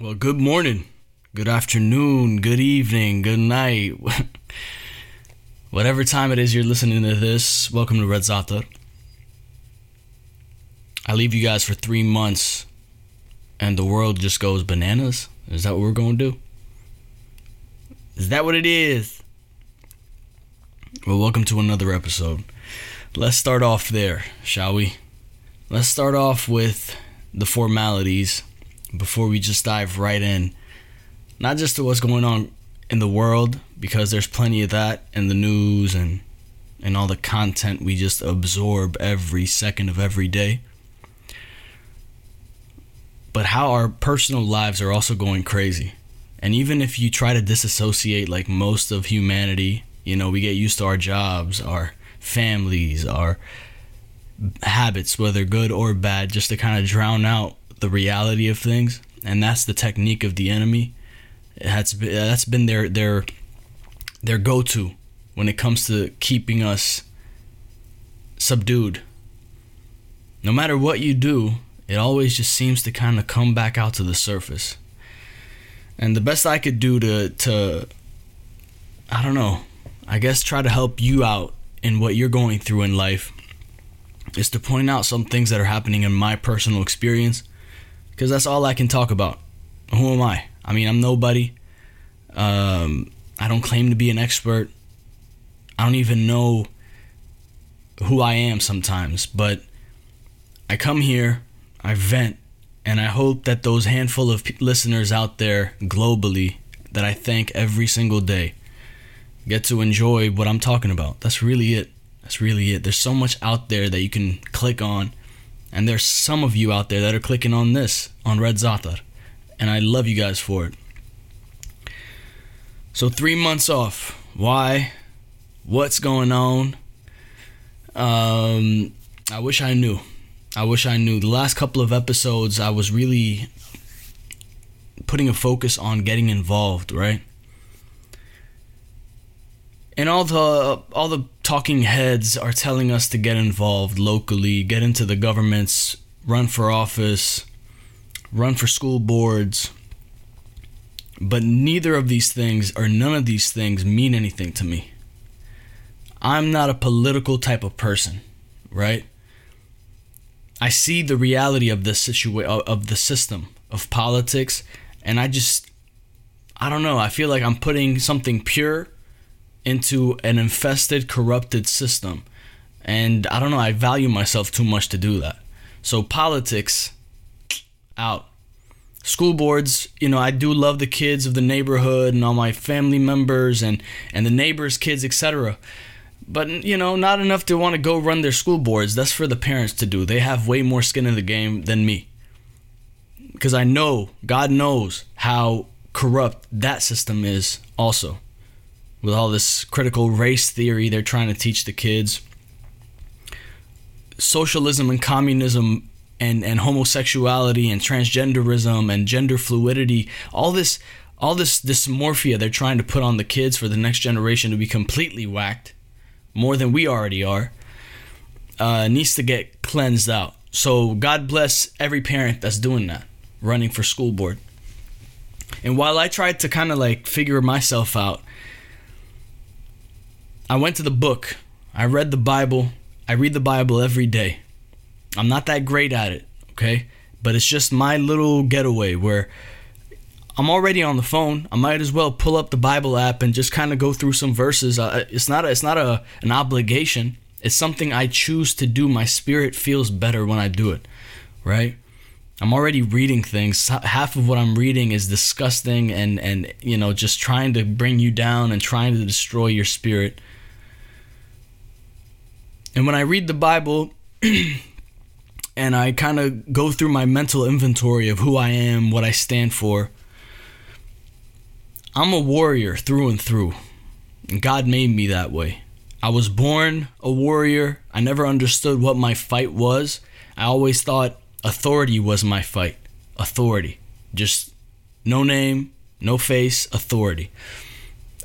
Well, good morning, good afternoon, good evening, good night. Whatever time it is you're listening to this, welcome to Red Zata. I leave you guys for three months and the world just goes bananas. Is that what we're going to do? Is that what it is? Well, welcome to another episode. Let's start off there, shall we? Let's start off with the formalities before we just dive right in, not just to what's going on in the world, because there's plenty of that in the news and and all the content we just absorb every second of every day. But how our personal lives are also going crazy. And even if you try to disassociate like most of humanity, you know, we get used to our jobs, our families, our habits, whether good or bad, just to kind of drown out the reality of things, and that's the technique of the enemy. That's uh, that's been their their their go-to when it comes to keeping us subdued. No matter what you do, it always just seems to kind of come back out to the surface. And the best I could do to to I don't know, I guess try to help you out in what you're going through in life is to point out some things that are happening in my personal experience because that's all I can talk about. Who am I? I mean, I'm nobody. Um, I don't claim to be an expert. I don't even know who I am sometimes, but I come here, I vent, and I hope that those handful of listeners out there globally that I thank every single day get to enjoy what I'm talking about. That's really it. That's really it. There's so much out there that you can click on and there's some of you out there that are clicking on this on Red Zatar. And I love you guys for it. So, three months off. Why? What's going on? Um, I wish I knew. I wish I knew. The last couple of episodes, I was really putting a focus on getting involved, right? And all the all the talking heads are telling us to get involved locally, get into the governments, run for office, run for school boards. But neither of these things or none of these things mean anything to me. I'm not a political type of person, right? I see the reality of the situation of the system of politics and I just I don't know, I feel like I'm putting something pure into an infested, corrupted system. And I don't know, I value myself too much to do that. So politics out. School boards, you know, I do love the kids of the neighborhood and all my family members and and the neighbors' kids, etc. But you know, not enough to want to go run their school boards. That's for the parents to do. They have way more skin in the game than me. Because I know, God knows how corrupt that system is also with all this critical race theory they're trying to teach the kids. Socialism and communism and, and homosexuality and transgenderism and gender fluidity, all this all this dysmorphia they're trying to put on the kids for the next generation to be completely whacked, more than we already are, uh, needs to get cleansed out. So God bless every parent that's doing that, running for school board. And while I tried to kind of like figure myself out, I went to the book. I read the Bible. I read the Bible every day. I'm not that great at it, okay? But it's just my little getaway where I'm already on the phone. I might as well pull up the Bible app and just kind of go through some verses. Uh, it's not a, it's not a an obligation. It's something I choose to do. My spirit feels better when I do it, right? I'm already reading things. Half of what I'm reading is disgusting and and you know just trying to bring you down and trying to destroy your spirit. And when I read the Bible and I kind of go through my mental inventory of who I am, what I stand for, I'm a warrior through and through. God made me that way. I was born a warrior. I never understood what my fight was. I always thought authority was my fight. Authority. Just no name, no face, authority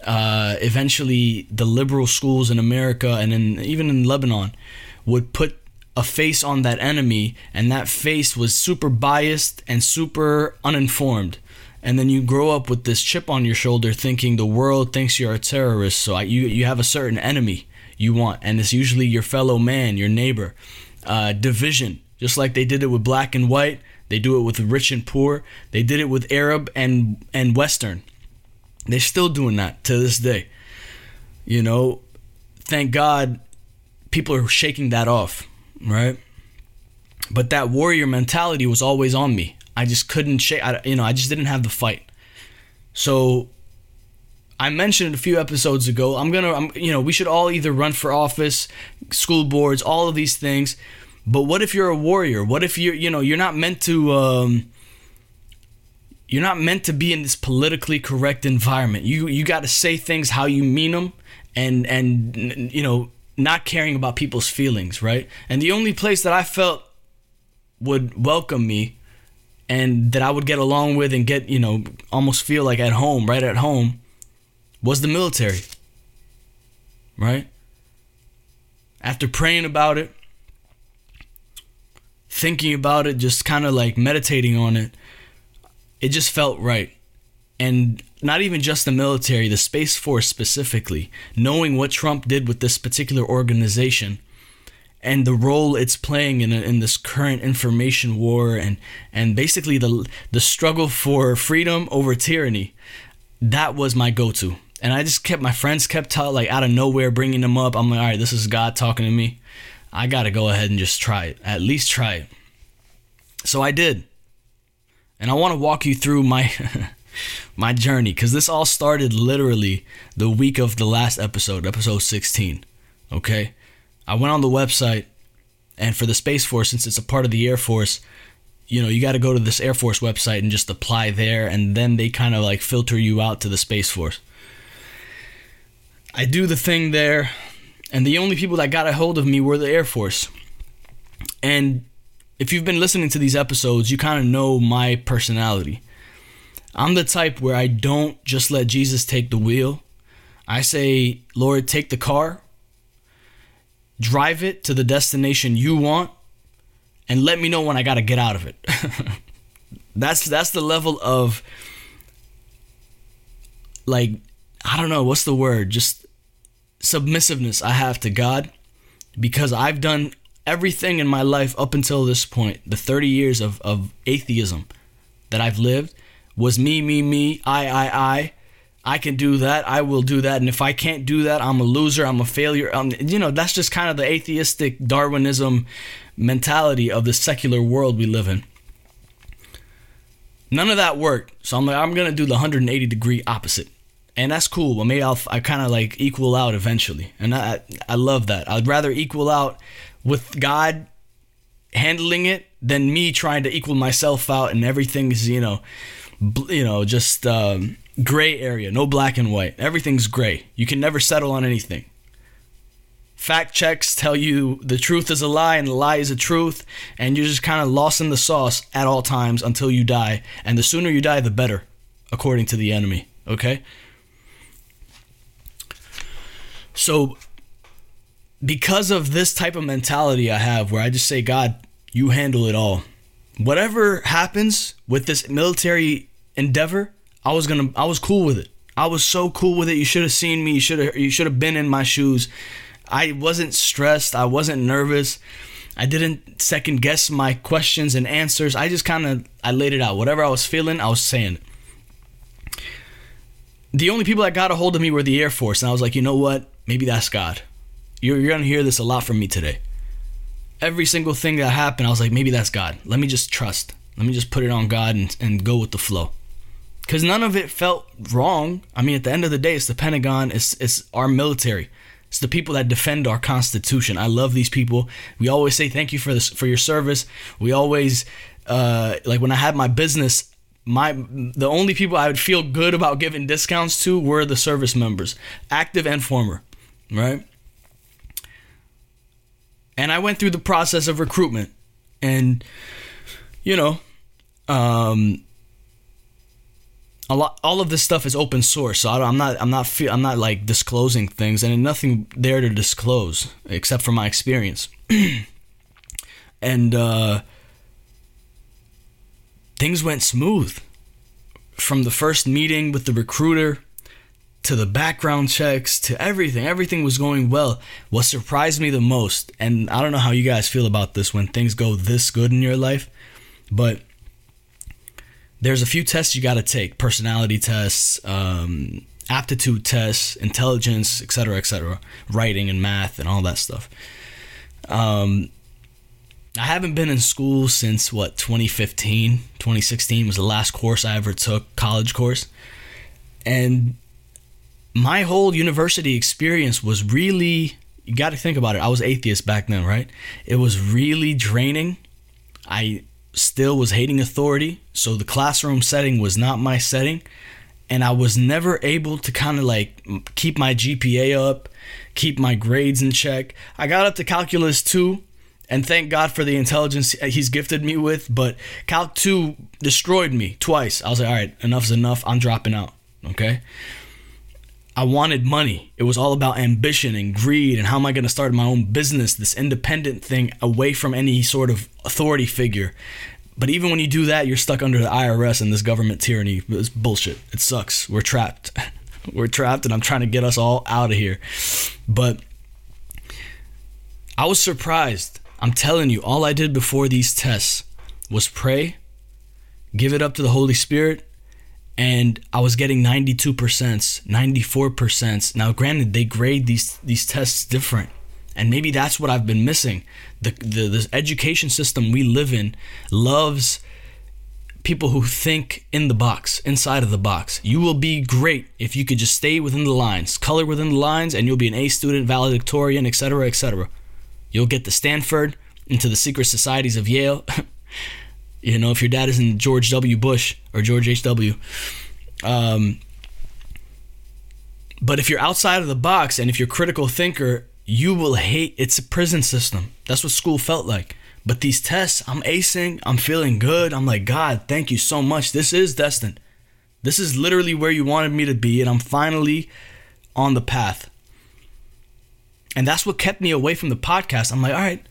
uh, eventually the liberal schools in America and in, even in Lebanon would put a face on that enemy, and that face was super biased and super uninformed. and then you grow up with this chip on your shoulder thinking the world thinks you're a terrorist so I, you you have a certain enemy you want and it's usually your fellow man your neighbor. Uh, division just like they did it with black and white they do it with rich and poor. They did it with arab and and western they're still doing that to this day you know thank god people are shaking that off right but that warrior mentality was always on me I just couldn't shake. I, you know, I just didn't have the fight. So I mentioned a few episodes ago. I'm gonna, I'm, you know, we should all either run for office, school boards, all of these things. But what if you're a warrior? What if you're, you know, you're not meant to, um, you're not meant to be in this politically correct environment. You you got to say things how you mean them, and and you know, not caring about people's feelings, right? And the only place that I felt would welcome me and that I would get along with and get, you know, almost feel like at home, right at home, was the military. Right? After praying about it, thinking about it, just kind of like meditating on it, it just felt right. And not even just the military, the Space Force specifically, knowing what Trump did with this particular organization and the role it's playing in, in this current information war and and basically the the struggle for freedom over tyranny that was my go-to. And i just kept my friends kept like out of nowhere bringing them up. I'm like all right this is god talking to me. I gotta go ahead and just try it at least try it. So i did and i want to walk you through my my journey because this all started literally the week of the last episode episode 16 okay I went on the website, and for the Space Force, since it's a part of the Air Force, you know, you got to go to this Air Force website and just apply there, and then they kind of like filter you out to the Space Force. I do the thing there, and the only people that got a hold of me were the Air Force. And if you've been listening to these episodes, you kind of know my personality. I'm the type where I don't just let Jesus take the wheel. I say, Lord, take the car, drive it to the destination you want, and let me know when I got to get out of it. that's that's the level of like I don't know what's the word, just submissiveness I have to God because I've done everything in my life up until this point, the 30 years of, of atheism that I've lived was me, me, me, I, I, I, I can do that. I will do that. And if I can't do that, I'm a loser. I'm a failure. Um, you know, that's just kind of the atheistic Darwinism mentality of the secular world we live in. None of that worked. So I'm like, I'm going to do the 180 degree opposite. And that's cool. But maybe I'll, I kind of like equal out eventually. And I, I love that. I'd rather equal out with God handling it than me trying to equal myself out and everything's, you know, you know, just, um, gray area, no black and white. Everything's gray. You can never settle on anything. Fact checks tell you the truth is a lie and the lie is a truth, and you're just kind of lost in the sauce at all times until you die. And the sooner you die, the better, according to the enemy. Okay? So, because of this type of mentality I have, where I just say, God, you handle it all. Whatever happens with this military endeavor, I was gonna I was cool with it. I was so cool with it. You should have seen me. You should have you should have been in my shoes. I wasn't stressed. I wasn't nervous. I didn't second guess my questions and answers. I just kind of I laid it out. Whatever I was feeling, I was saying. The only people that got a hold of me were the Air Force, and I was like, you know what? Maybe that's God. You're, you're gonna hear this a lot from me today. Every single thing that happened, I was like, maybe that's God. Let me just trust. Let me just put it on God and, and go with the flow because none of it felt wrong. I mean, at the end of the day, it's the Pentagon, it's, it's our military. It's the people that defend our Constitution. I love these people. We always say thank you for this for your service. We always uh, like when I had my business. My the only people I would feel good about giving discounts to were the service members, active and former, right? And I went through the process of recruitment, and you know, um, a lot all of this stuff is open source. So I am not i'm not i'm not like disclosing things. And nothing there to disclose except for my experience. And uh things went smooth from the first meeting with the recruiter to the background checks to everything. Everything was going well. What surprised me the most, and I don't know how you guys feel about this when things go this good in your life, but there's a few tests you got to take personality tests, um, aptitude tests, intelligence, etc., etc., writing and math and all that stuff. Um, I haven't been in school since what 2015, 2016 was the last course I ever took, college course. And my whole university experience was really you got to think about it. I was atheist back then, right? It was really draining. I still was hating authority, so the classroom setting was not my setting, and I was never able to kind of like keep my GPA up, keep my grades in check. I got up to calculus 2 and thank God for the intelligence he's gifted me with, but Calc 2 destroyed me twice. I was like, "All right, enough's enough. I'm dropping out." Okay? I wanted money. It was all about ambition and greed and how am I going to start my own business, this independent thing away from any sort of authority figure. But even when you do that, you're stuck under the IRS and this government tyranny. It's bullshit. It sucks. We're trapped. We're trapped, and I'm trying to get us all out of here. But I was surprised. I'm telling you, all I did before these tests was pray, give it up to the Holy Spirit, and I was getting 92%, 94%. Now, granted, they grade these these tests different, and maybe that's what I've been missing. The the this education system we live in loves people who think in the box, inside of the box. You will be great if you could just stay within the lines, color within the lines, and you'll be an A student, valedictorian, etc., etc. You'll get to Stanford, into the secret societies of Yale. You know, if your dad isn't George W. Bush or George H.W. Um, but if you're outside of the box and if you're critical thinker, you will hate it's a prison system. That's what school felt like. But these tests, I'm acing, I'm feeling good. I'm like, God, thank you so much. This is destined. This is literally where you wanted me to be, and I'm finally on the path. And that's what kept me away from the podcast. I'm like, all right,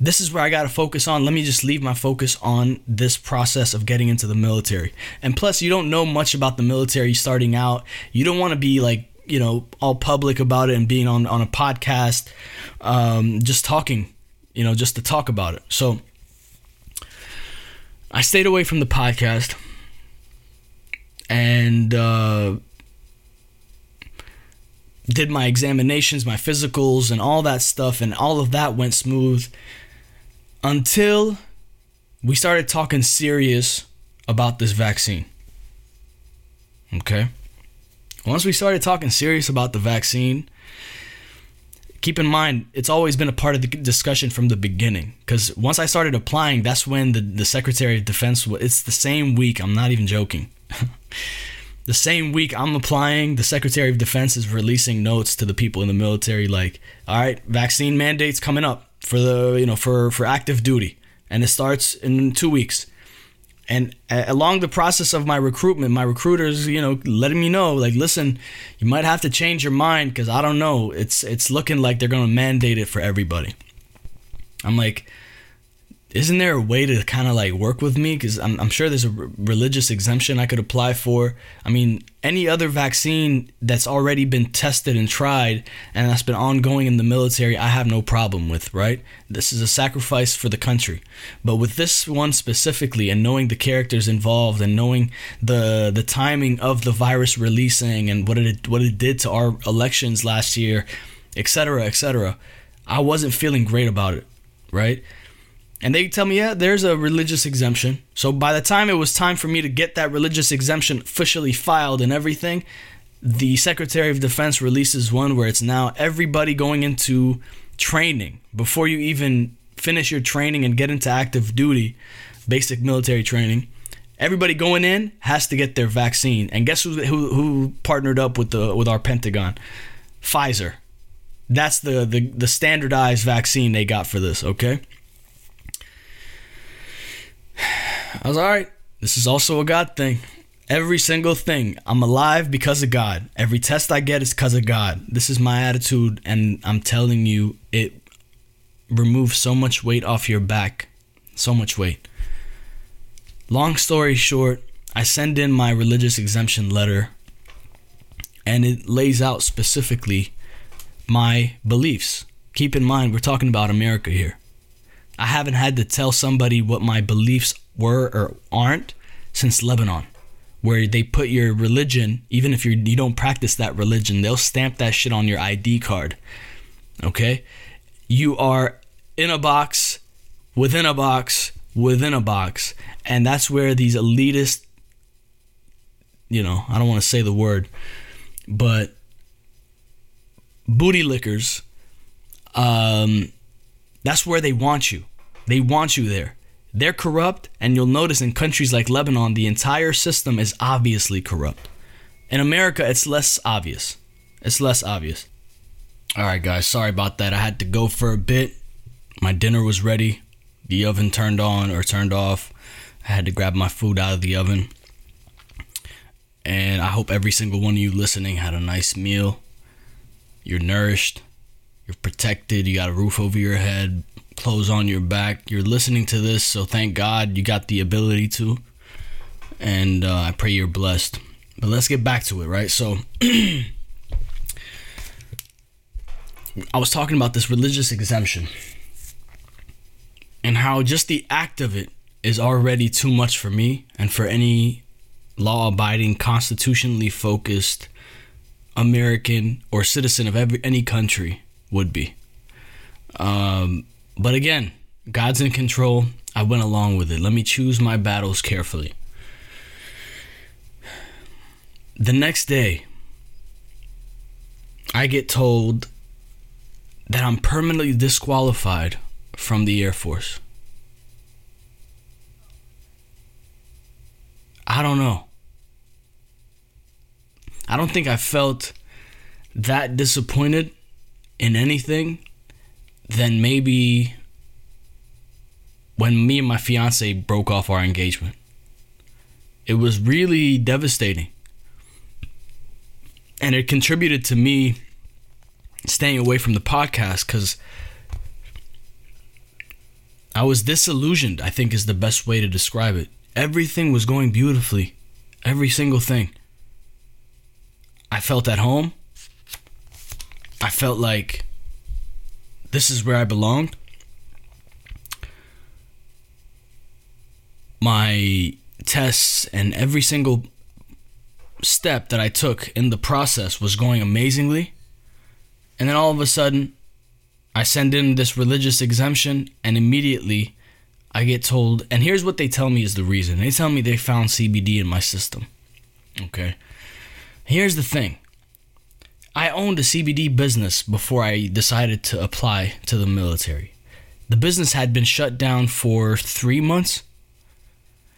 this is where I got to focus on. Let me just leave my focus on this process of getting into the military. And plus, you don't know much about the military starting out. You don't want to be like, you know, all public about it and being on, on a podcast, um, just talking, you know, just to talk about it. So I stayed away from the podcast and uh, did my examinations, my physicals, and all that stuff, and all of that went smooth until we started talking serious about this vaccine. Okay? Once we started talking serious about the vaccine, keep in mind it's always been a part of the discussion from the beginning because once i started applying that's when the, the secretary of defense it's the same week i'm not even joking the same week i'm applying the secretary of defense is releasing notes to the people in the military like all right vaccine mandates coming up for the you know for for active duty, and it starts in two weeks. And along the process of my recruitment, my recruiters, you know, letting me know, like, listen, you might have to change your mind because I don't know. It's it's looking like they're gonna mandate it for everybody. I'm like, isn't there a way to kind of like work with me? Because I'm, I'm sure there's a religious exemption i could apply for. I mean any other vaccine that's already been tested and tried and that's been ongoing in the military i have no problem with right? This is a sacrifice for the country. But with this one specifically and knowing the characters involved and knowing the the timing of the virus releasing and what it what it did to our elections last year etc etc i wasn't feeling great about it right and they tell me, yeah, there's a religious exemption. So by the time it was time for me to get that religious exemption officially filed and everything, the Secretary of Defense releases one where it's now everybody going into training before you even finish your training and get into active duty, basic military training. Everybody going in has to get their vaccine. And guess who, who, who partnered up with the with our Pentagon? Pfizer. That's the, the the standardized vaccine they got for this, okay? I was all right. This is also a God thing. Every single thing. I'm alive because of God. Every test I get is because of God. This is my attitude, and I'm telling you, it removes so much weight off your back. So much weight. Long story short, I send in my religious exemption letter and it lays out specifically my beliefs. Keep in mind, we're talking about America here. I haven't had to tell somebody what my beliefs were or aren't since Lebanon, where they put your religion, even if you're, you don't practice that religion, they'll stamp that shit on your ID card. Okay? You are in a box, within a box, within a box. And that's where these elitist, you know, I don't want to say the word, but booty lickers, um, that's where they want you. They want you there. They're corrupt, and you'll notice in countries like Lebanon, the entire system is obviously corrupt. In America, it's less obvious. It's less obvious. All right, guys, sorry about that. I had to go for a bit. My dinner was ready. The oven turned on or turned off. I had to grab my food out of the oven. And I hope every single one of you listening had a nice meal. You're nourished, you're protected, you got a roof over your head, clothes on your back. You're listening to this, so thank God you got the ability to. And uh, I pray you're blessed. But let's get back to it, right? So, I was talking about this religious exemption and how just the act of it is already too much for me and for any law abiding, constitutionally focused American or citizen of every, any country would be. Um, but again, God's in control. I went along with it. Let me choose my battles carefully. The next day, I get told that I'm permanently disqualified from the Air Force. I don't know. I don't think I felt that disappointed in anything than maybe when me and my fiance broke off our engagement. It was really devastating. And it contributed to me staying away from the podcast because I was disillusioned, I think is the best way to describe it. Everything was going beautifully, every single thing. I felt at home. I felt like this is where I belonged. My tests and every single step that I took in the process was going amazingly. And then all of a sudden, I send in this religious exemption, and immediately I get told, and here's what they tell me is the reason. They tell me they found CBD in my system. Okay. Here's the thing I owned a CBD business before I decided to apply to the military. The business had been shut down for three months.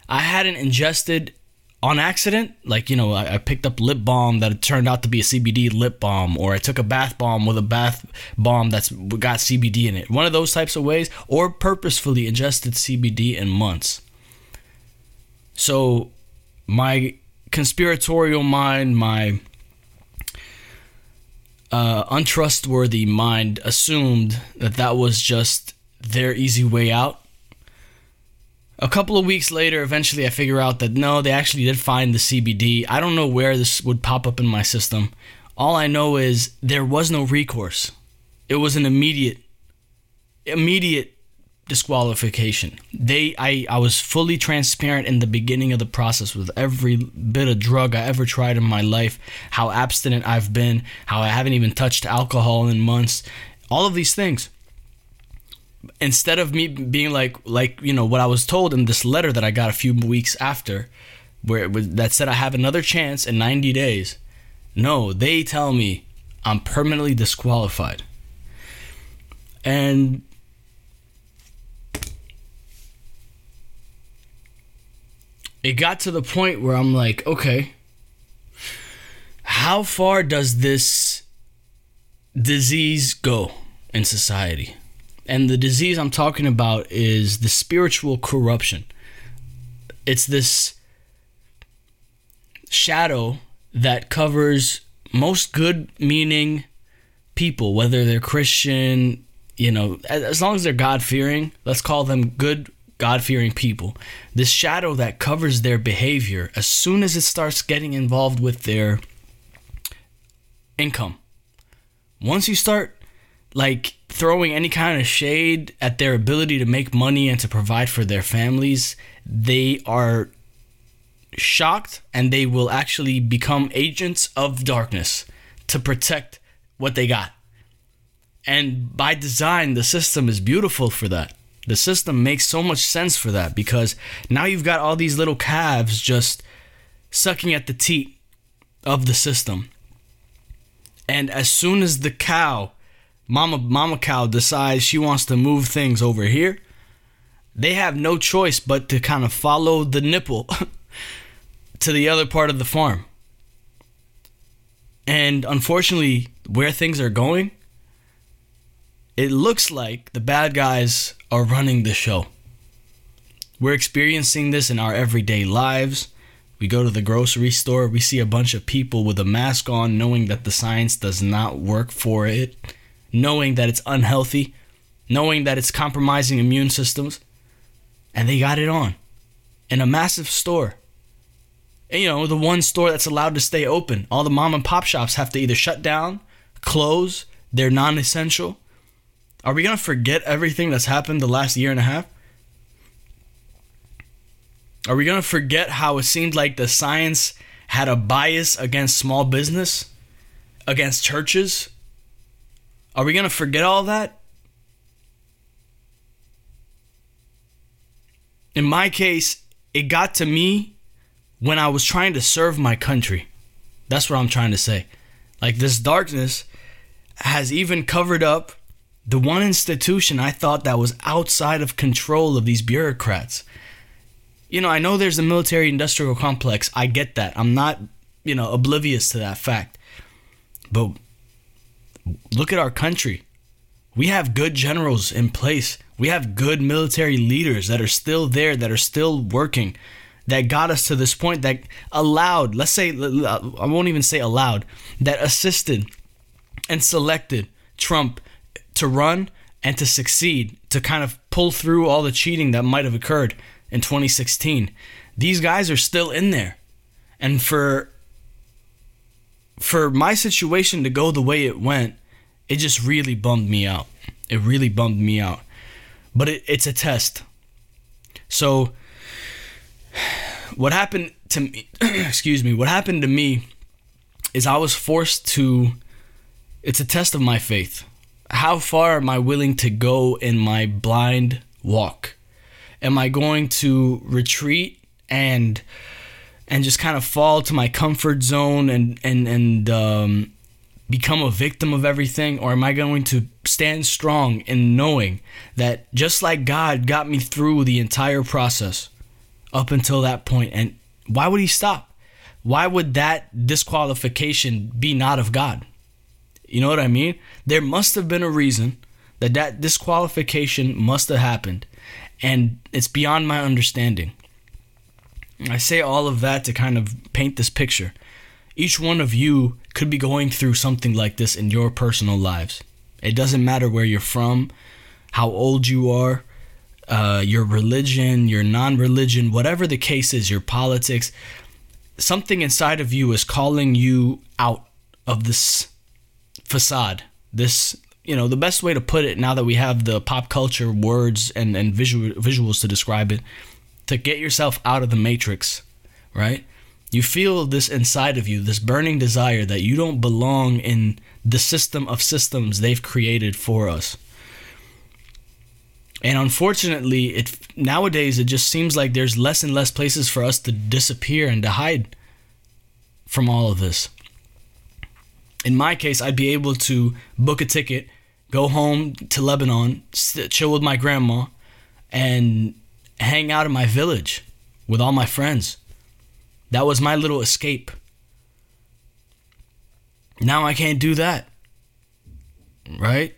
I hadn't ingested on accident, like, you know, I, I, picked up lip balm that turned out to be a CBD lip balm, or I took a bath bomb with a bath bomb that's got CBD in it. One of those types of ways, or purposefully ingested CBD in months. So, my conspiratorial mind, my uh, untrustworthy mind assumed that that was just their easy way out. A couple of weeks later, eventually I figure out that no, they actually did find the CBD. I don't know where this would pop up in my system. All I know is there was no recourse. It was an immediate, immediate disqualification. They I I was fully transparent in the beginning of the process with every bit of drug I ever tried in my life, how abstinent I've been, how I haven't even touched alcohol in months, all of these things. Instead of me being like like you know what I was told in this letter that I got a few weeks after where was, that said I have another chance in 90 days. No, they tell me I'm permanently disqualified. And it got to the point where I'm like, okay, how far does this disease go in society? And the disease I'm talking about is the spiritual corruption. It's this shadow that covers most good meaning people, whether they're Christian, you know, as long as they're God fearing, let's call them good God fearing people, this shadow that covers their behavior as soon as it starts getting involved with their income. Once you start like throwing any kind of shade at their ability to make money and to provide for their families, they are shocked and they will actually become agents of darkness to protect what they got. And by design, the system is beautiful for that. The system makes so much sense for that because now you've got all these little calves just sucking at the teat of the system. And as soon as the cow, mama mama cow decides she wants to move things over here, they have no choice but to kind of follow the nipple to the other part of the farm. And unfortunately, where things are going, it looks like the bad guys are running the show. We're experiencing this in our everyday lives. We go to the grocery store, we see a bunch of people with a mask on, knowing that the science does not work for it, knowing that it's unhealthy, knowing that it's compromising immune systems, and they got it on in a massive store. And, you know, the one store that's allowed to stay open. All the mom and pop shops have to either shut down, close, they're non essential. Are we going to forget everything that's happened the last year and a half? Are we going to forget how it seemed like the science had a bias against small business, against churches? Are we going to forget all that? In my case, it got to me when I was trying to serve my country. That's what I'm trying to say. Like this darkness has even covered up the one institution I thought that was outside of control of these bureaucrats. You know, I know there's a military industrial complex. I get that. I'm not, you know, oblivious to that fact. But look at our country. We have good generals in place. We have good military leaders that are still there, that are still working, that got us to this point, that allowed, let's say, I won't even say allowed, that assisted and selected Trump to run and to succeed, to kind of pull through all the cheating that might have occurred in 2016. These guys are still in there. And for for my situation to go the way it went, it just really bummed me out. It really bummed me out. But it, it's a test. So what happened to me excuse me, what happened to me is I was forced to it's a test of my faith how far am I willing to go in my blind walk? Am I going to retreat and and just kind of fall to my comfort zone and and and um, become a victim of everything, or am I going to stand strong in knowing that just like God got me through the entire process up until that point, and why would He stop? Why would that disqualification be not of God? You know what I mean? There must have been a reason that that disqualification must have happened, and it's beyond my understanding. I say all of that to kind of paint this picture. Each one of you could be going through something like this in your personal lives. It doesn't matter where you're from, how old you are, uh, your religion, your non religion, whatever the case is, your politics. Something inside of you is calling you out of this facade. This, you know, the best way to put it now that we have the pop culture words and, and visual, visuals to describe it, to get yourself out of the matrix, right? You feel this inside of you, this burning desire that you don't belong in the system of systems they've created for us. And unfortunately, it nowadays it just seems like there's less and less places for us to disappear and to hide from all of this in my case, I'd be able to book a ticket, go home to Lebanon, chill with my grandma, and hang out in my village with all my friends. That was my little escape. Now I can't do that. Right?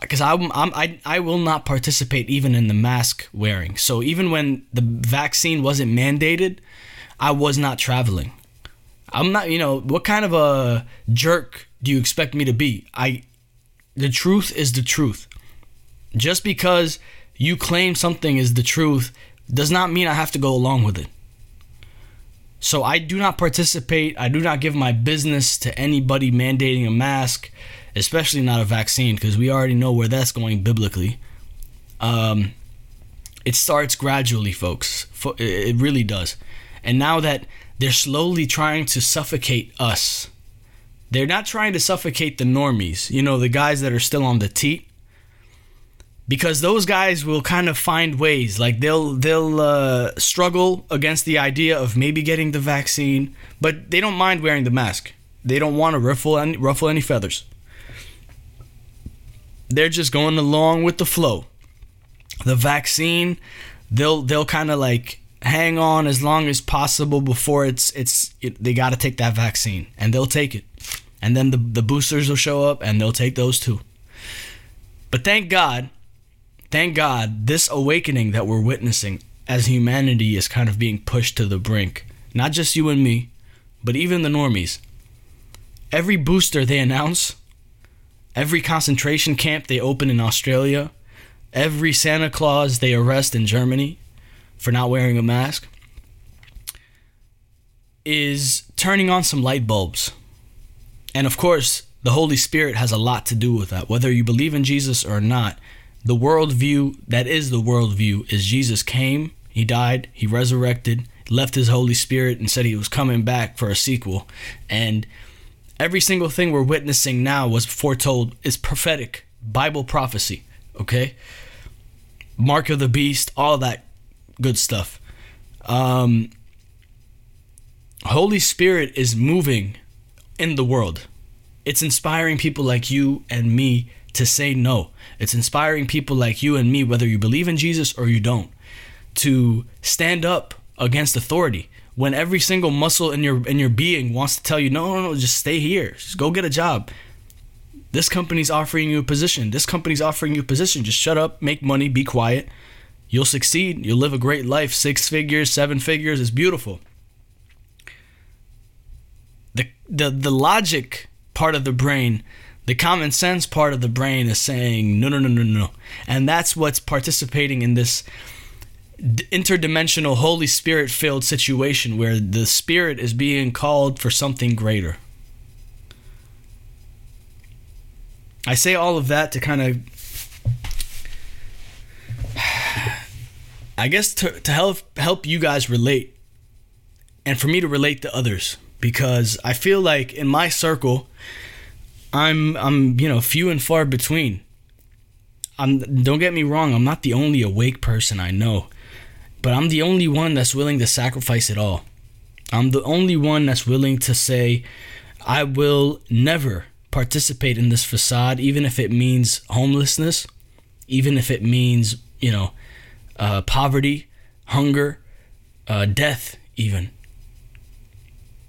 Because I'm, I'm, I, I will not participate even in the mask wearing. So even when the vaccine wasn't mandated, I was not traveling. I'm not, you know, what kind of a jerk do you expect me to be? I the truth is the truth. Just because you claim something is the truth does not mean I have to go along with it. So I do not participate. I do not give my business to anybody mandating a mask, especially not a vaccine, because we already know where that's going biblically. Um, it starts gradually, folks. It really does. And now that they're slowly trying to suffocate us, they're not trying to suffocate the normies, you know, the guys that are still on the teat. Because those guys will kind of find ways like they'll they'll uh, struggle against the idea of maybe getting the vaccine but they don't mind wearing the mask. They don't want to ruffle any, ruffle any feathers. They're just going along with the flow. The vaccine they'll they'll kind of like hang on as long as possible before it's it's it, they got to take that vaccine and they'll take it and then the, the boosters will show up and they'll take those too but thank god thank God, this awakening that we're witnessing as humanity is kind of being pushed to the brink. Not just you and me, but even the normies. Every booster they announce, every concentration camp they open in Australia, every Santa Claus they arrest in Germany for not wearing a mask, is turning on some light bulbs. And of course, the Holy Spirit has a lot to do with that. Whether you believe in Jesus or not, the worldview that is the worldview is Jesus came, he died, he resurrected, left his Holy Spirit, and said he was coming back for a sequel. And every single thing we're witnessing now was foretold, is prophetic, Bible prophecy, okay? Mark of the Beast, all that good stuff. Um, Holy Spirit is moving in the world. It's inspiring people like you and me to say no. It's inspiring people like you and me, whether you believe in Jesus or you don't, to stand up against authority when every single muscle in your in your being wants to tell you no no no just stay here just go get a job this company's offering you a position this company's offering you a position just shut up make money be quiet you'll succeed you'll live a great life six figures seven figures is beautiful the the the logic part of the brain the common sense part of the brain is saying no, no, no, no, no. And that's what's participating in this interdimensional Holy Spirit filled situation where the Spirit is being called for something greater. I say all of that to kind of, I guess, to, to help help you guys relate, and for me to relate to others, because I feel like in my circle, I'm I'm you know few and far between. I'm don't get me wrong, I'm not the only awake person I know, but I'm the only one that's willing to sacrifice it all. I'm the only one that's willing to say I will never participate in this facade even if it means homelessness, even if it means, you know, uh, poverty, hunger, uh, death even.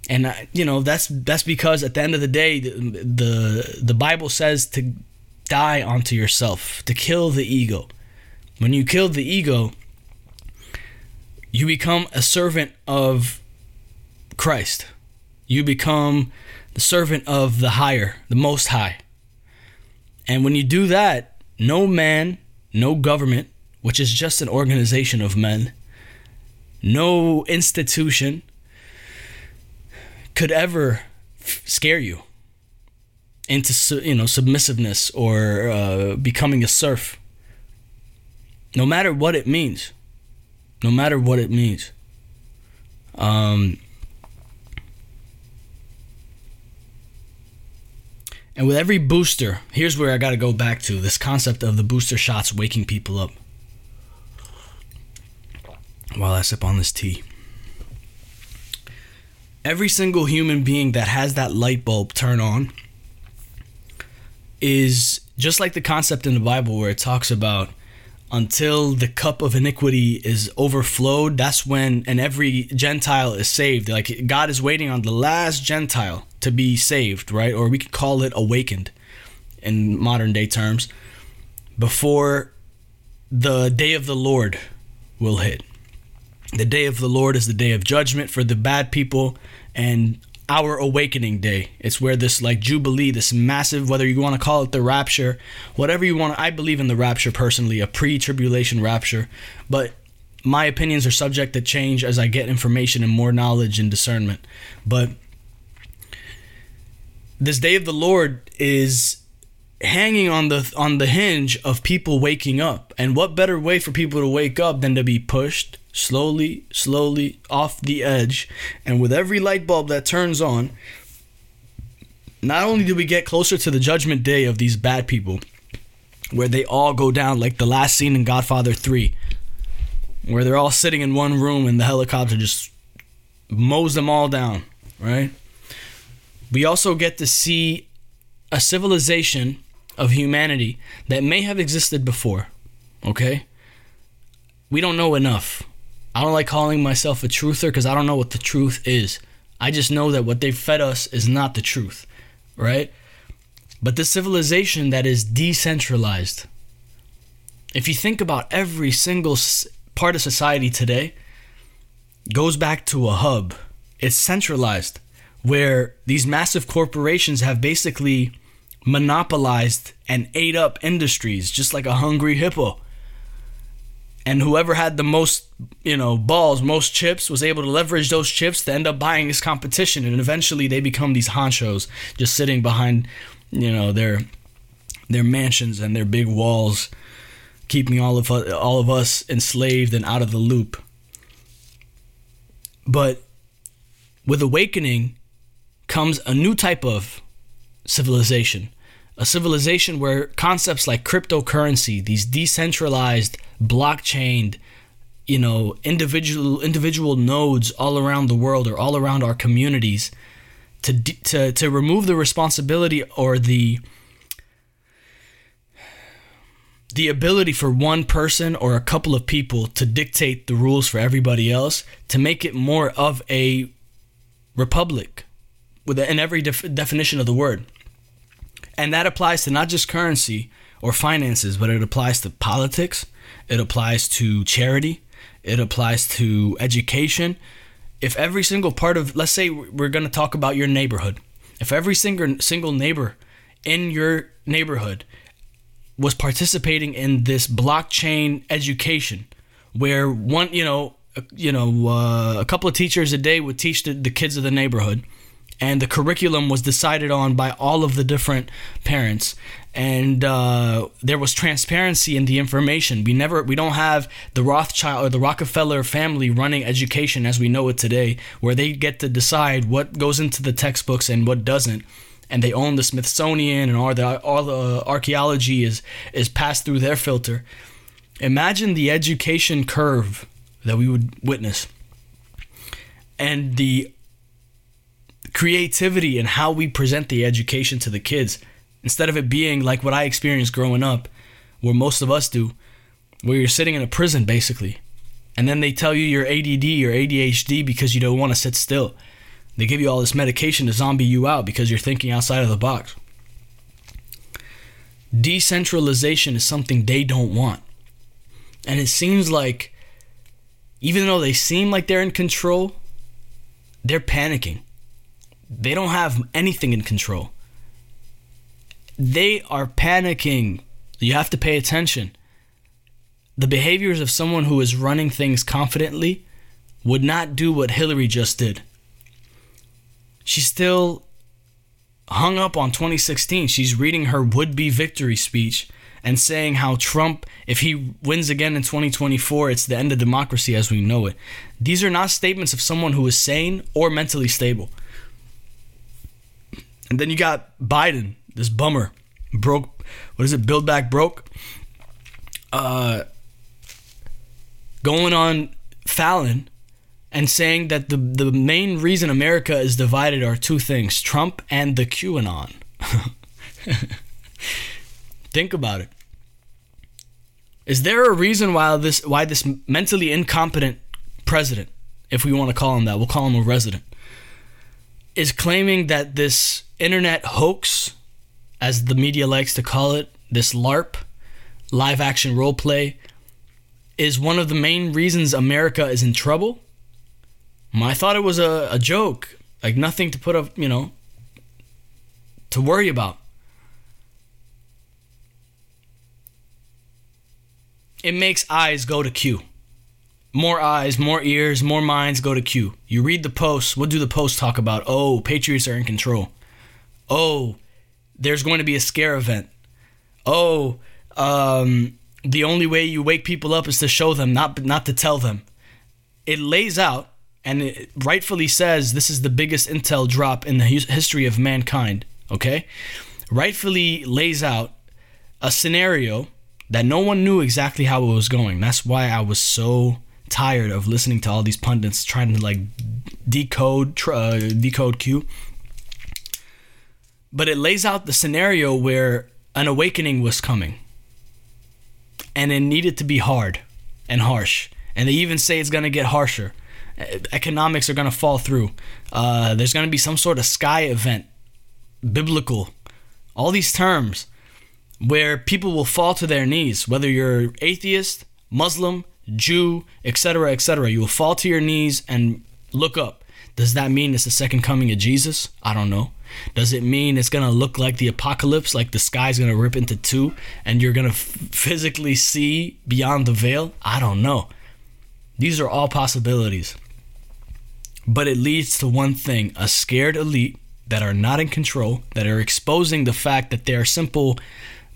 And you know that's that's because at the end of the day the, the the bible says to die unto yourself to kill the ego. When you kill the ego you become a servant of christ. You become the servant of the higher the most high. And when you do that no man no government which is just an organization of men no institution could ever f- scare you into you know submissiveness or uh, becoming a serf. No matter what it means, no matter what it means. Um, and with every booster, here's where I got to go back to this concept of the booster shots waking people up. While I sip on this tea every single human being that has that light bulb turn on is just like the concept in the Bible where it talks about until the cup of iniquity is overflowed, that's when and every Gentile is saved. Like God is waiting on the last Gentile to be saved, right? Or we could call it awakened in modern day terms before the day of the Lord will hit. The day of the Lord is the day of judgment for the bad people and our awakening day. It's where this like jubilee, this massive, whether you want to call it the rapture, whatever you want. I believe in the rapture personally, a pre-tribulation rapture, but my opinions are subject to change as I get information and more knowledge and discernment. But this day of the Lord is hanging on the on the hinge of people waking up. And what better way for people to wake up than to be pushed slowly, slowly off the edge. And with every light bulb that turns on, not only do we get closer to the judgment day of these bad people, where they all go down like the last scene in Godfather 3, where they're all sitting in one room and the helicopter just mows them all down, right? We also get to see a civilization of humanity that may have existed before, okay? We don't know enough. I don't like calling myself a truther because I don't know what the truth is. I just know that what they fed us is not the truth, right? But this civilization that is decentralized, if you think about every single part of society today, goes back to a hub. It's centralized where these massive corporations have basically monopolized and ate up industries just like a hungry hippo. And whoever had the most, you know, balls, most chips was able to leverage those chips to end up buying this competition and eventually they become these honchos just sitting behind, you know, their their mansions and their big walls keeping all of all of us enslaved and out of the loop. But with awakening comes a new type of civilization. A civilization where concepts like cryptocurrency, these decentralized, blockchained, you know, individual individual nodes all around the world or all around our communities, to to to remove the responsibility or the the ability for one person or a couple of people to dictate the rules for everybody else to make it more of a republic with in every def- definition of the word. And that applies to not just currency or finances, but it applies to politics, it applies to charity, it applies to education. If every single part of, let's say we're going to talk about your neighborhood, if every single single neighbor in your neighborhood was participating in this blockchain education, where one, you know, you know, uh, a couple of teachers a day would teach the, the kids of the neighborhood and the curriculum was decided on by all of the different parents. And uh, there was transparency in the information. We never we don't have the rothschild or the rockefeller family running education as we know it today where they get to decide what goes into the textbooks and what doesn't. And they own the smithsonian and all the all the archaeology is is passed through their filter. Imagine the education curve that we would witness. And the creativity and how we present the education to the kids instead of it being like what I experienced growing up, where most of us do, where you're sitting in a prison basically. And then they tell you you're ADD or ADHD because you don't want to sit still. They give you all this medication to zombie you out because you're thinking outside of the box. Decentralization is something they don't want. And it seems like, even though they seem like they're in control, they're panicking. They don't have anything in control. They are panicking. You have to pay attention. The behaviors of someone who is running things confidently would not do what Hillary just did. She's still hung up on 2016. She's reading her would be victory speech and saying how Trump, if he wins again in 2024, it's the end of democracy as we know it. These are not statements of someone who is sane or mentally stable. And then you got Biden, this bummer, broke. What is it? Build back broke. Uh, going on Fallon and saying that the the main reason America is divided are two things: Trump and the QAnon. Think about it. Is there a reason why this why this mentally incompetent president, if we want to call him that, we'll call him a resident, is claiming that this internet hoax, as the media likes to call it, this LARP, live action role play, is one of the main reasons America is in trouble. I thought it was a, a joke. Like nothing to put up, you know, to worry about. It makes eyes go to Q. More eyes, more ears, more minds go to Q. You read the posts. What do the posts talk about? Oh, Patriots are in control. Oh, there's going to be a scare event. Oh, um, the only way you wake people up is to show them, not not to tell them. It lays out and it rightfully says this is the biggest intel drop in the history of mankind. Okay, rightfully lays out a scenario that no one knew exactly how it was going. That's why I was so tired of listening to all these pundits trying to like decode uh, decode Q. But it lays out the scenario where an awakening was coming, and it needed to be hard and harsh. And they even say it's gonna get harsher. Economics are gonna fall through. Uh, there's gonna be some sort of sky event, biblical, all these terms where people will fall to their knees, whether you're atheist, Muslim, Jew, etc., etc. You will fall to your knees and look up. Does that mean it's the second coming of Jesus? I don't know. Does it mean it's going to look like the apocalypse, like the sky's going to rip into two and you're going to f- physically see beyond the veil? I don't know. These are all possibilities. But it leads to one thing a scared elite that are not in control, that are exposing the fact that they are simple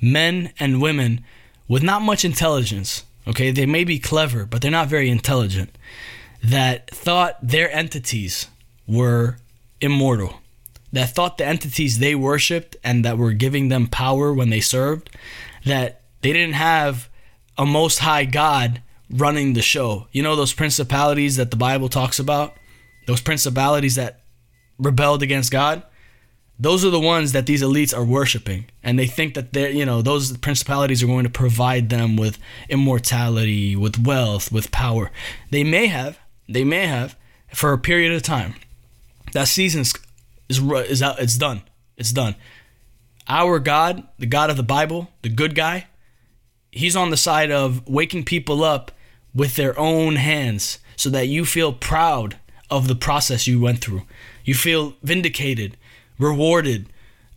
men and women with not much intelligence. Okay, they may be clever, but they're not very intelligent. That thought their entities were immortal. That thought the entities they worshipped and that were giving them power when they served, that they didn't have a most high God running the show. You know those principalities that the Bible talks about? Those principalities that rebelled against God? those are the ones that these elites are worshiping and they think that they're you know those principalities are going to provide them with immortality with wealth with power they may have they may have for a period of time that season is is out it's done. It's done. Our god the god of the bible the good guy he's on the side of waking people up with their own hands so that you feel proud of the process you went through. You feel vindicated rewarded,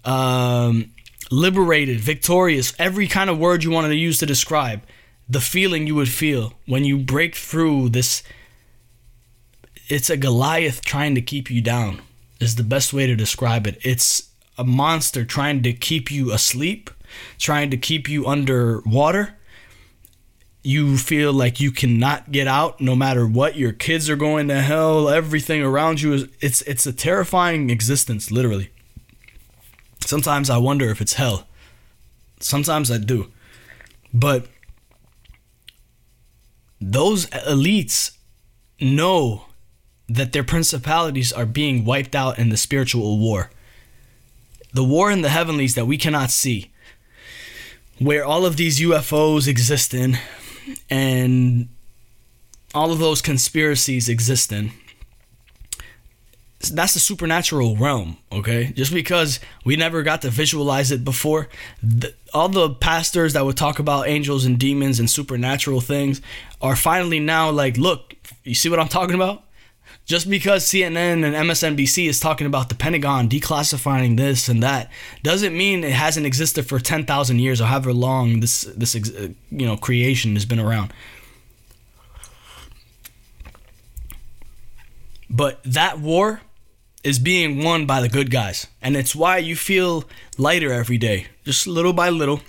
um, liberated, victorious, every kind of word you wanted to use to describe the feeling you would feel when you break through this. It's a Goliath trying to keep you down, is the best way to describe it. It's a monster trying to keep you asleep, trying to keep you underwater you feel like you cannot get out no matter what your kids are going to hell. Everything around you is it's it's a terrifying existence literally. Sometimes i wonder if it's hell. Sometimes i do. But those elites know that their principalities are being wiped out in the spiritual war. The war in the heavenlies that we cannot see where all of these UFOs exist in, and all of those conspiracies exist in that's the supernatural realm okay? Just because we never got to visualize it before the, all the pastors that would talk about angels and demons and supernatural things are finally now like look you see what i'm talking about just because CNN and MSNBC is talking about the Pentagon declassifying this and that doesn't mean it hasn't existed for 10,000 years or however long this this uh, you know creation has been around. But that war is being won by the good guys, and it's why you feel lighter every day, just little by little.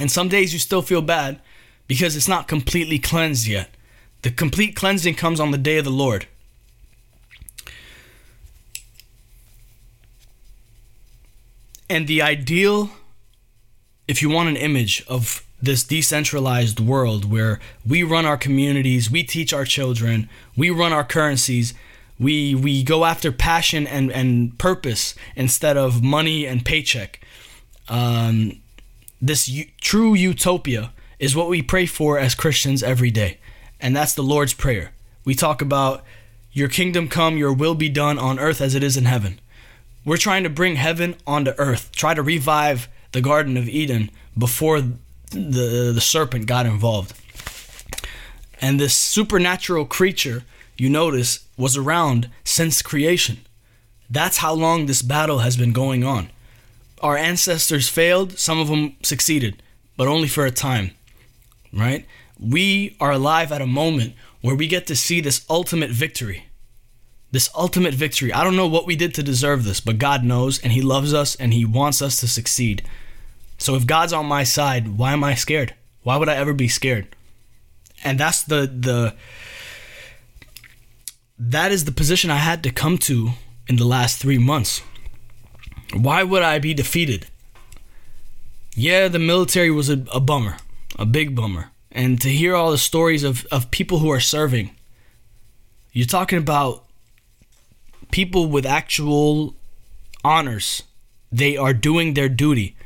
And some days you still feel bad because it's not completely cleansed yet. The complete cleansing comes on the day of the Lord. And the ideal, if you want an image of this decentralized world where we run our communities, we teach our children, we run our currencies, we we go after passion and, and purpose instead of money and paycheck. Um, this u- true utopia is what we pray for as Christians every day. And that's the Lord's Prayer. We talk about your kingdom come, your will be done on earth as it is in heaven. We're trying to bring heaven onto earth, try to revive the Garden of Eden before the, the serpent got involved. And this supernatural creature, you notice, was around since creation. That's how long this battle has been going on. Our ancestors failed, some of them succeeded, but only for a time, right? We are alive at a moment where we get to see this ultimate victory. This ultimate victory. I don't know what we did to deserve this, but God knows and He loves us and He wants us to succeed. So if God's on my side, why am I scared? Why would I ever be scared? And that's the the that is the position I had to come to in the last 3 months. Why would I be defeated? Yeah, the military was a, a bummer, a big bummer. And to hear all the stories of, of people who are serving, you're talking about people with actual honors. They are doing their duty.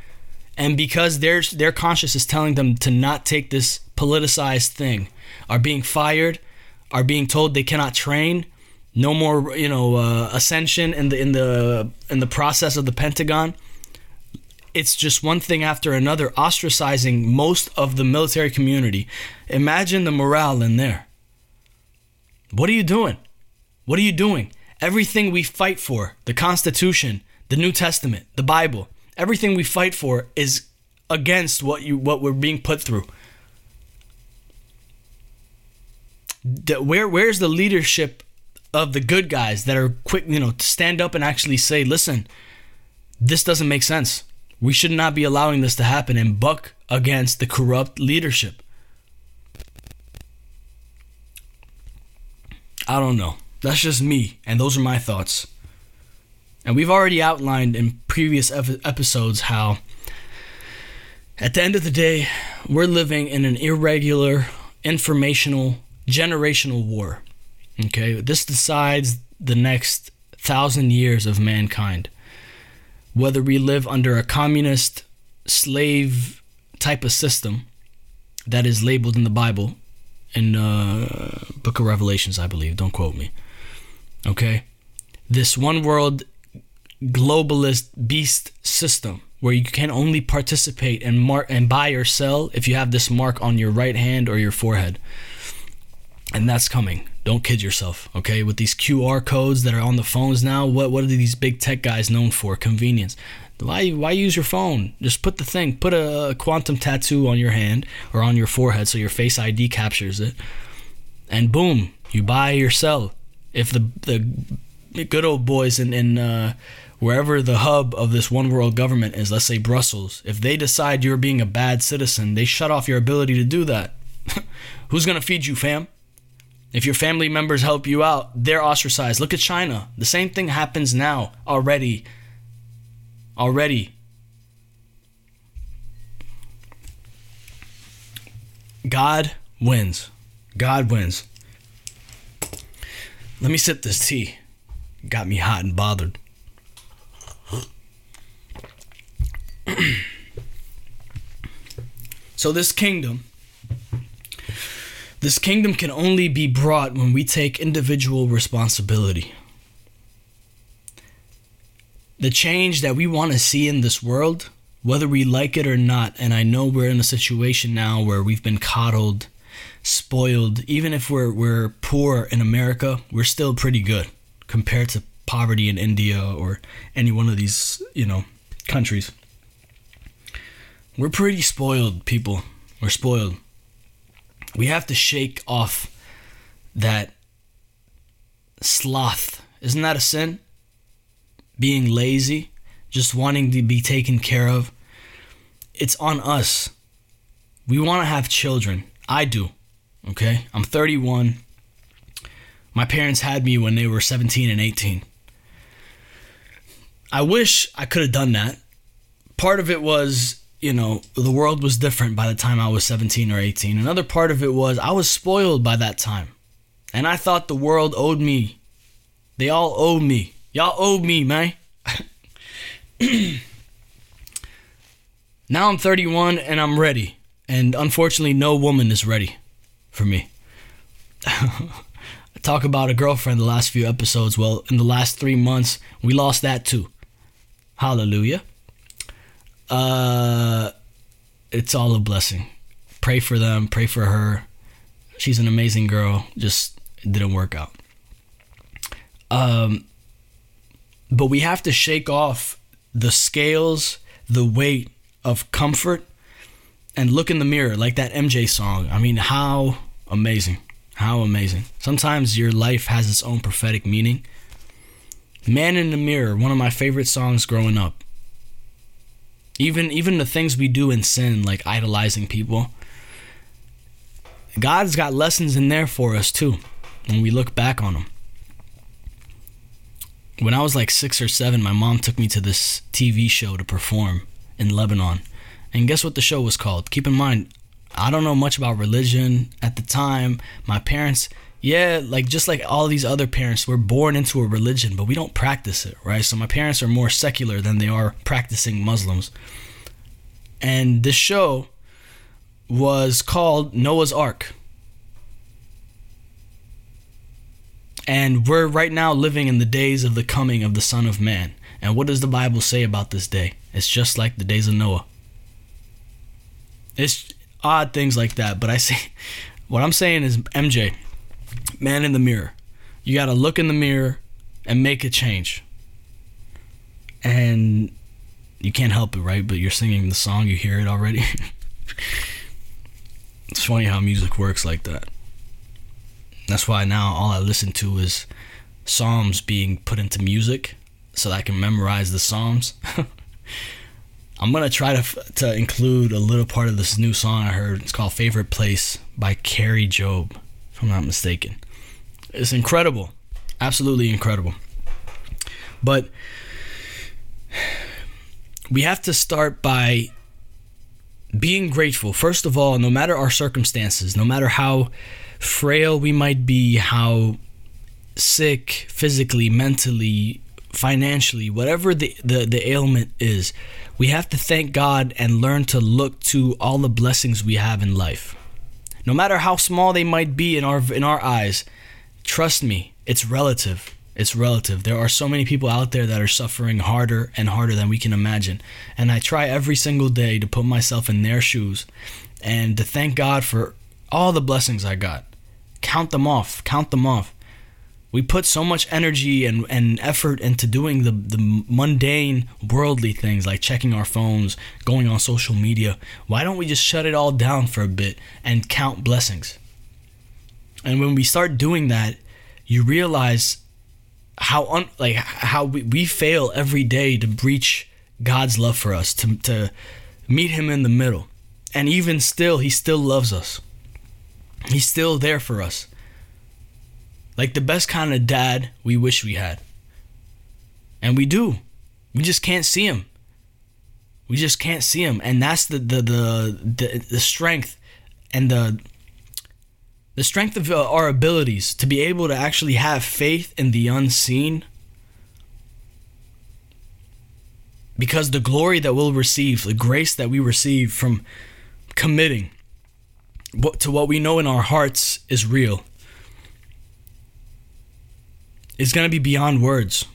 And because their their conscience is telling them to not take this politicized thing, are being fired, are being told they cannot train, no more you know uh, ascension in the in the in the process of the Pentagon. It's just one thing after another, ostracizing most of the military community. Imagine the morale in there. What are you doing? What are you doing? Everything we fight for, the Constitution, the New Testament, the Bible, everything we fight for is against what you what we're being put through. Where where's the leadership of the good guys that are quick, you know, to stand up and actually say, "Listen, this doesn't make sense. We should not be allowing this to happen and buck against the corrupt leadership." I don't know. That's just me, and those are my thoughts. And we've already outlined in previous episodes how, at the end of the day, we're living in an irregular, informational, generational war. Okay, this decides the next thousand years of mankind. Whether we live under a communist, slave type of system that is labeled in the Bible, in uh, Book of Revelations, I believe. Don't quote me Okay? This one world globalist beast system where you can only participate and mark and buy or sell if you have this mark on your right hand or your forehead. And that's coming. Don't kid yourself, okay? With these QR codes that are on the phones now, what what are these big tech guys known for? Convenience. Why why use your phone? Just put the thing, put a quantum tattoo on your hand or on your forehead so your face ID captures it. And boom, you buy or sell if the the good old boys in in uh, wherever the hub of this one world government is, let's say Brussels, if they decide you're being a bad citizen, they shut off your ability to do that. Who's gonna feed you, fam? If your family members help you out, they're ostracized. Look at China. The same thing happens now already. Already. God wins. God wins. Let me sip this tea. Got me hot and bothered. so this kingdom this kingdom can only be brought when we take individual responsibility. The change that we want to see in this world, whether we like it or not, and I know we're in a situation now where we've been coddled spoiled. Even if we're we're poor in America, we're still pretty good compared to poverty in India or any one of these, you know, countries. We're pretty spoiled people. We're spoiled. We have to shake off that sloth. Isn't that a sin? Being lazy, just wanting to be taken care of. It's on us. We want to have children. I do. Okay? I'm 31. My parents had me when they were 17 and 18. I wish I could have done that. Part of it was, you know, the world was different by the time I was 17 or 18. Another part of it was I was spoiled by that time. And I thought the world owed me. They all owe me. Y'all owe me, man. now I'm 31 and I'm ready. And unfortunately, no woman is ready for me. Talk about a girlfriend the last few episodes. Well, in the last three months, we lost that too. Hallelujah. Uh, it's all a blessing. Pray for them. Pray for her. She's an amazing girl. Just didn't work out. Um, But we have to shake off the scales, the weight of comfort, and look in the mirror like that MJ song. I mean, how amazing. How amazing. Sometimes your life has its own prophetic meaning. Man in the Mirror, one of my favorite songs growing up. Even even the things we do in sin, like idolizing people. God's got lessons in there for us too, when we look back on them. When I was like six or seven, my mom took me to this TV show to perform in Lebanon. And guess what the show was called? Keep in mind, I don't know much about religion at the time. My parents, yeah, like just like all these other parents, we're born into a religion, but we don't practice it, right? So my parents are more secular than they are practicing Muslims. And this show was called Noah's Ark. And we're right now living in the days of the coming of the Son of Man. And what does the Bible say about this day? It's just like the days of Noah. It's odd things like that, but I say what I'm saying is MJ, man in the mirror. You got to look in the mirror and make a change. And you can't help it, right? But you're singing the song, you hear it already. it's funny how music works like that. That's why now all I listen to is psalms being put into music so that I can memorize the psalms. I'm gonna try to to include a little part of this new song I heard. It's called "Favorite Place" by Kari Jobe, if I'm not mistaken. It's incredible, absolutely incredible. But we have to start by being grateful. First of all, no matter our circumstances, no matter how frail we might be, how sick physically, mentally, financially, whatever the, the, the ailment is, we have to thank God and learn to look to all the blessings we have in life. No matter how small they might be in our in our eyes, trust me, it's relative. It's relative. There are so many people out there that are suffering harder and harder than we can imagine. And I try every single day to put myself in their shoes and to thank God for all the blessings I got. Count them off. Count them off we put so much energy and, and effort into doing the, the mundane worldly things like checking our phones going on social media. Why don't we just shut it all down for a bit and count blessings? And when we start doing that you realize how un, like how we, we fail every day to breach god's love for us to, to meet him in the middle. And even still he still loves us. He's still there for us like the best kind of dad we wish we had. And we do. We just can't see him. We just can't see him. And that's the the the the, the strength and the the strength of uh, our abilities to be able to actually have faith in the unseen because the glory that we'll receive, the grace that we receive from committing to what we know in our hearts is real is going to be beyond words.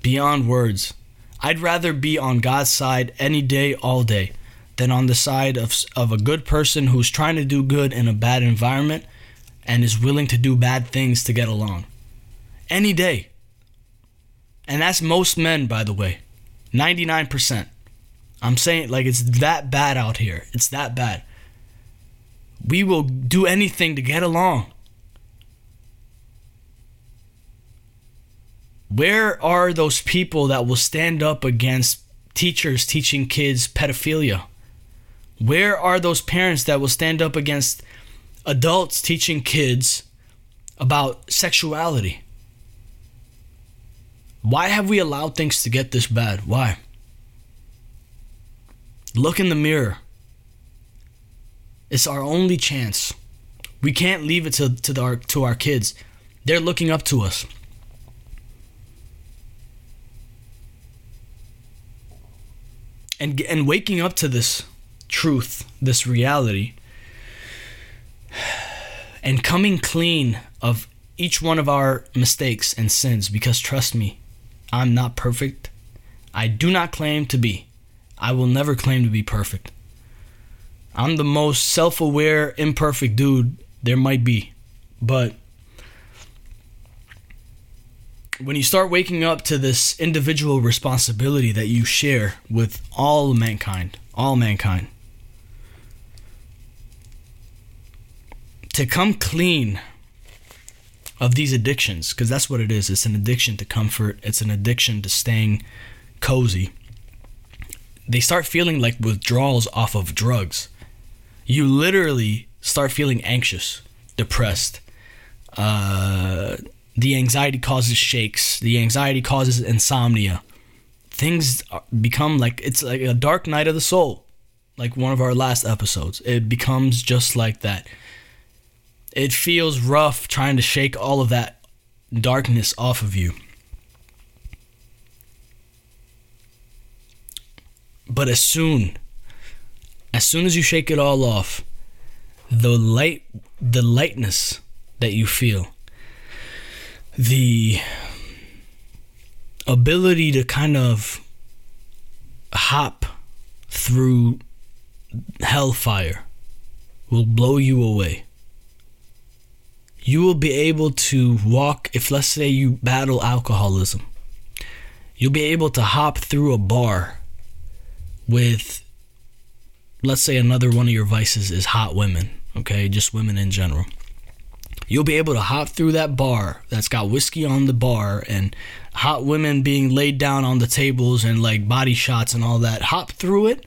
Beyond words. I'd rather be on God's side any day, all day, than on the side of, of a good person who's trying to do good in a bad environment and is willing to do bad things to get along. Any day. And that's most men, by the way. 99%. I'm saying, like, it's that bad out here. It's that bad. We will do anything to get along. Where are those people that will stand up against teachers teaching kids pedophilia? Where are those parents that will stand up against adults teaching kids about sexuality? Why have we allowed things to get this bad? Why? Look in the mirror. It's our only chance. We can't leave it to, to, our, to our kids. They're looking up to us. And and waking up to this truth, this reality, and coming clean of each one of our mistakes and sins because trust me, I'm not perfect. I do not claim to be. I will never claim to be perfect. I'm the most self aware, imperfect dude there might be. But when you start waking up to this individual responsibility that you share with all mankind, all mankind, to come clean of these addictions, because that's what it is. It's an addiction to comfort, it's an addiction to staying cozy. They start feeling like withdrawals off of drugs. You literally start feeling anxious, depressed. Uh, the anxiety causes shakes. The anxiety causes insomnia. Things become like it's like a dark night of the soul, like one of our last episodes. It becomes just like that it feels rough trying to shake all of that darkness off of you. But as soon as soon as you shake it all off, the light the lightness that you feel, the ability to kind of hop through hellfire will blow you away you will be able to walk, if let's say you battle alcoholism, you'll be able to hop through a bar with, let's say, another one of your vices is hot women, okay? Just women in general. You'll be able to hop through that bar that's got whiskey on the bar and hot women being laid down on the tables and like body shots and all that. Hop through it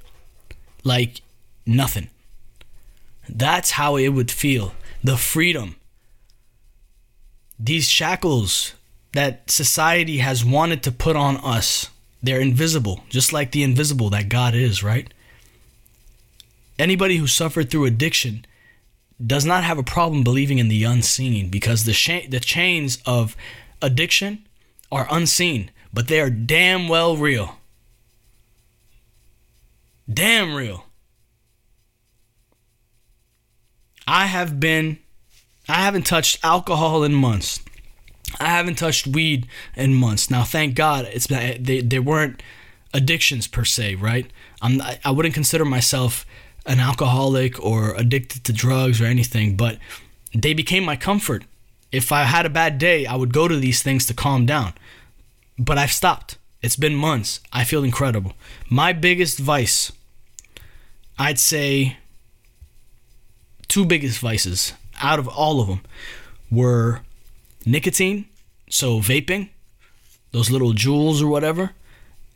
like nothing. That's how it would feel. The freedom these shackles that society has wanted to put on us, they're invisible, just like the invisible that God is, right? Anybody who suffered through addiction does not have a problem believing in the unseen because the the chains of addiction are unseen, but they are damn well real. Damn real. I have been I haven't touched alcohol in months. I haven't touched weed in months. Now, thank God, it's they they weren't addictions per se, right? I'm I wouldn't consider myself an alcoholic or addicted to drugs or anything, but they became my comfort. If I had a bad day, I would go to these things to calm down. But I've stopped. It's been months. I feel incredible. My biggest vice, I'd say two biggest vices out of all of them were nicotine, so vaping, those little Juuls or whatever,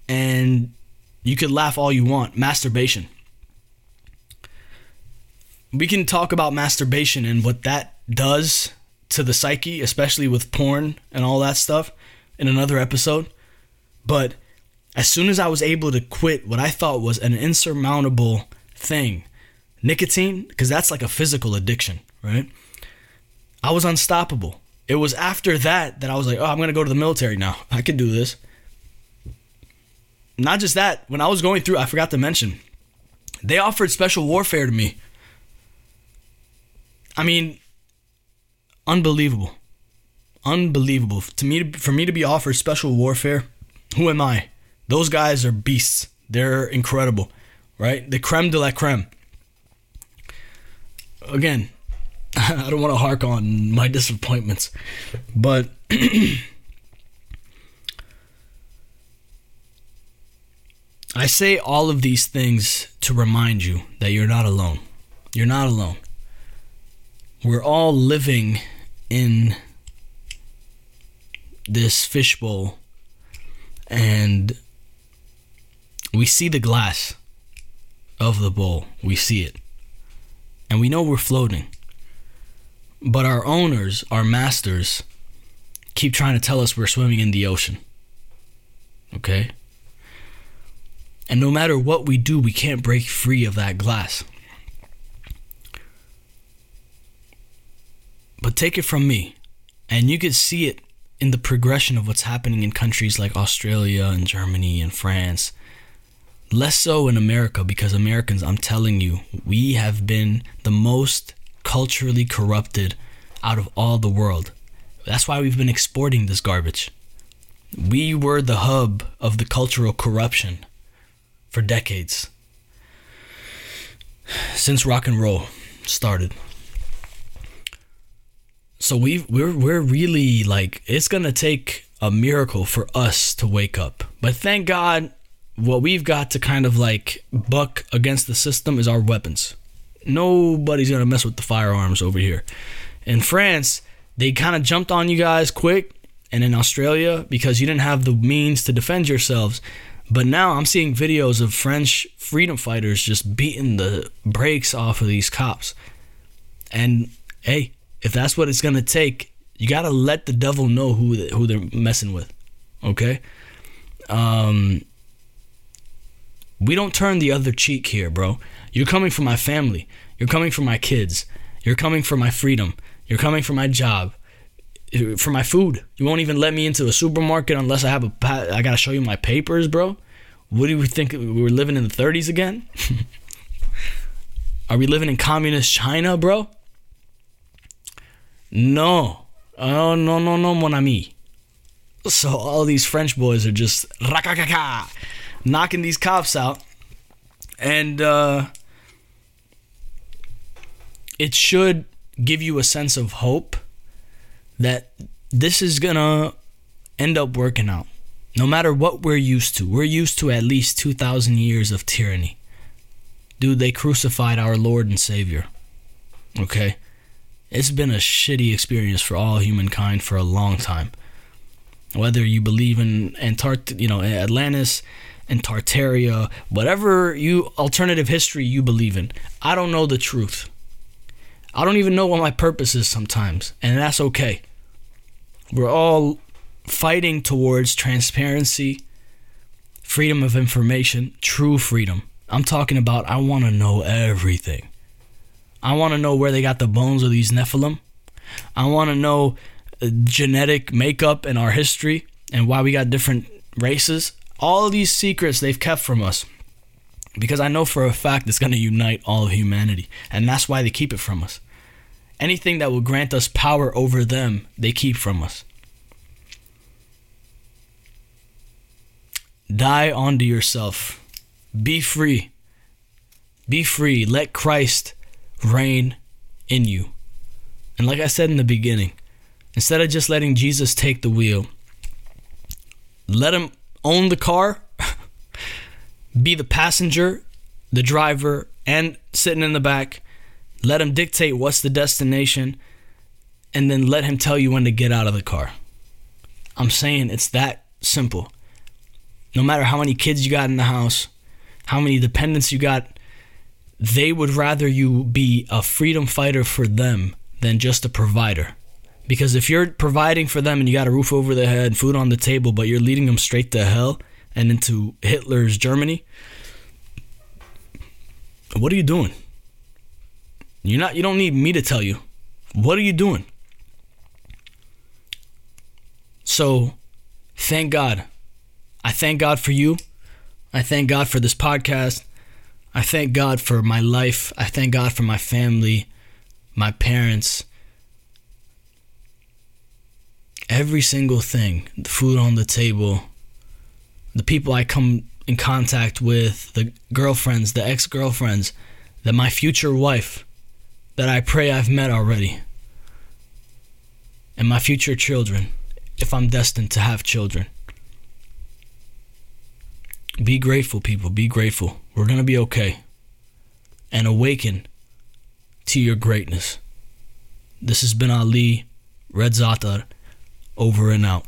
and you could laugh all you want, masturbation. We can talk about masturbation and what that does to the psyche, especially with porn and all that stuff, in another episode. But as soon as I was able to quit what I thought was an insurmountable thing, nicotine, because that's like a physical addiction right? I was unstoppable. It was after that that I was like, oh, I'm going to go to the military now. I can do this. Not just that, when I was going through, I forgot to mention, they offered special warfare to me. I mean, unbelievable. Unbelievable. To me for me to be offered special warfare, who am I? Those guys are beasts. They're incredible, right? The creme de la creme. Again, I don't want to hark on my disappointments, but I say all of these things to remind you that you're not alone. You're not alone. We're all living in this fishbowl and we see the glass of the bowl. We see it. And we know we're floating. But our owners, our masters, keep trying to tell us we're swimming in the ocean. Okay? And no matter what we do, we can't break free of that glass. But take it from me, and you can see it in the progression of what's happening in countries like Australia and Germany and France. Less so in America because Americans, I'm telling you, we have been the most culturally corrupted out of all the world. That's why we've been exporting this garbage. We were the hub of the cultural corruption for decades. Since rock and roll started. So we we're we're really like it's to take a miracle for us to wake up. But thank God, what we've got to kind of like buck against the system is our weapons. Nobody's gonna mess with the firearms over here. In France, they kind of jumped on you guys quick, and in Australia, because you didn't have the means to defend yourselves. But now I'm seeing videos of French freedom fighters just beating the brakes off of these cops. And hey, if that's what it's gonna take, you gotta let the devil know who who they're messing with. Okay. Um. We don't turn the other cheek here, bro. You're coming for my family. You're coming for my kids. You're coming for my freedom. You're coming for my job. For my food. You won't even let me into a supermarket unless I have a. I gotta show you my papers, bro. What do you think? We were living in the 30s again? Are we living in communist China, bro? No. Oh, no, no, no, mon ami. So all these French boys are just knocking these cops out. And uh, it should give you a sense of hope that this is going to end up working out. No matter what we're used to, we're used to at least 2,000 years of tyranny. Dude, they crucified our Lord and Savior. Okay? It's been a shitty experience for all humankind for a long time. Whether you believe in Antart, you know, Atlantis and Tartaria, whatever you alternative history you believe in, I don't know the truth. I don't even know what my purpose is sometimes, and that's okay. We're all fighting towards transparency, freedom of information, true freedom. I'm talking about I want to know everything. I want to know where they got the bones of these Nephilim. I want to know uh, genetic makeup and our history and why we got different races. All these secrets they've kept from us because I know for a fact it's going to unite all of humanity. And that's why they keep it from us. Anything that will grant us power over them, they keep from us. Die onto yourself. Be free. Be free. Let Christ reign in you. And like I said in the beginning, instead of just letting Jesus take the wheel, let him own the car, be the passenger, the driver, and sitting in the back. Let him dictate what's the destination, and then let him tell you when to get out of the car. I'm saying it's that simple. No matter how many kids you got in the house, how many dependents you got, they would rather you be a freedom fighter for them than just a provider. Because if you're providing for them and you got a roof over their head, food on the table, but you're leading them straight to hell and into Hitler's Germany, what are you doing? You're not you don't need me to tell you. What are you doing? So, thank God I thank God for you. I thank God for this podcast. I thank God for my life. I thank God for my family, my parents. Every single thing the food on the table, the people I come in contact with, the girlfriends, the ex girlfriends, that my future wife that I pray I've met already, and my future children, if I'm destined to have children. Be grateful, people. Be grateful. We're going to be okay. And awaken to your greatness. This has been Ali, Red Zatar, over and out.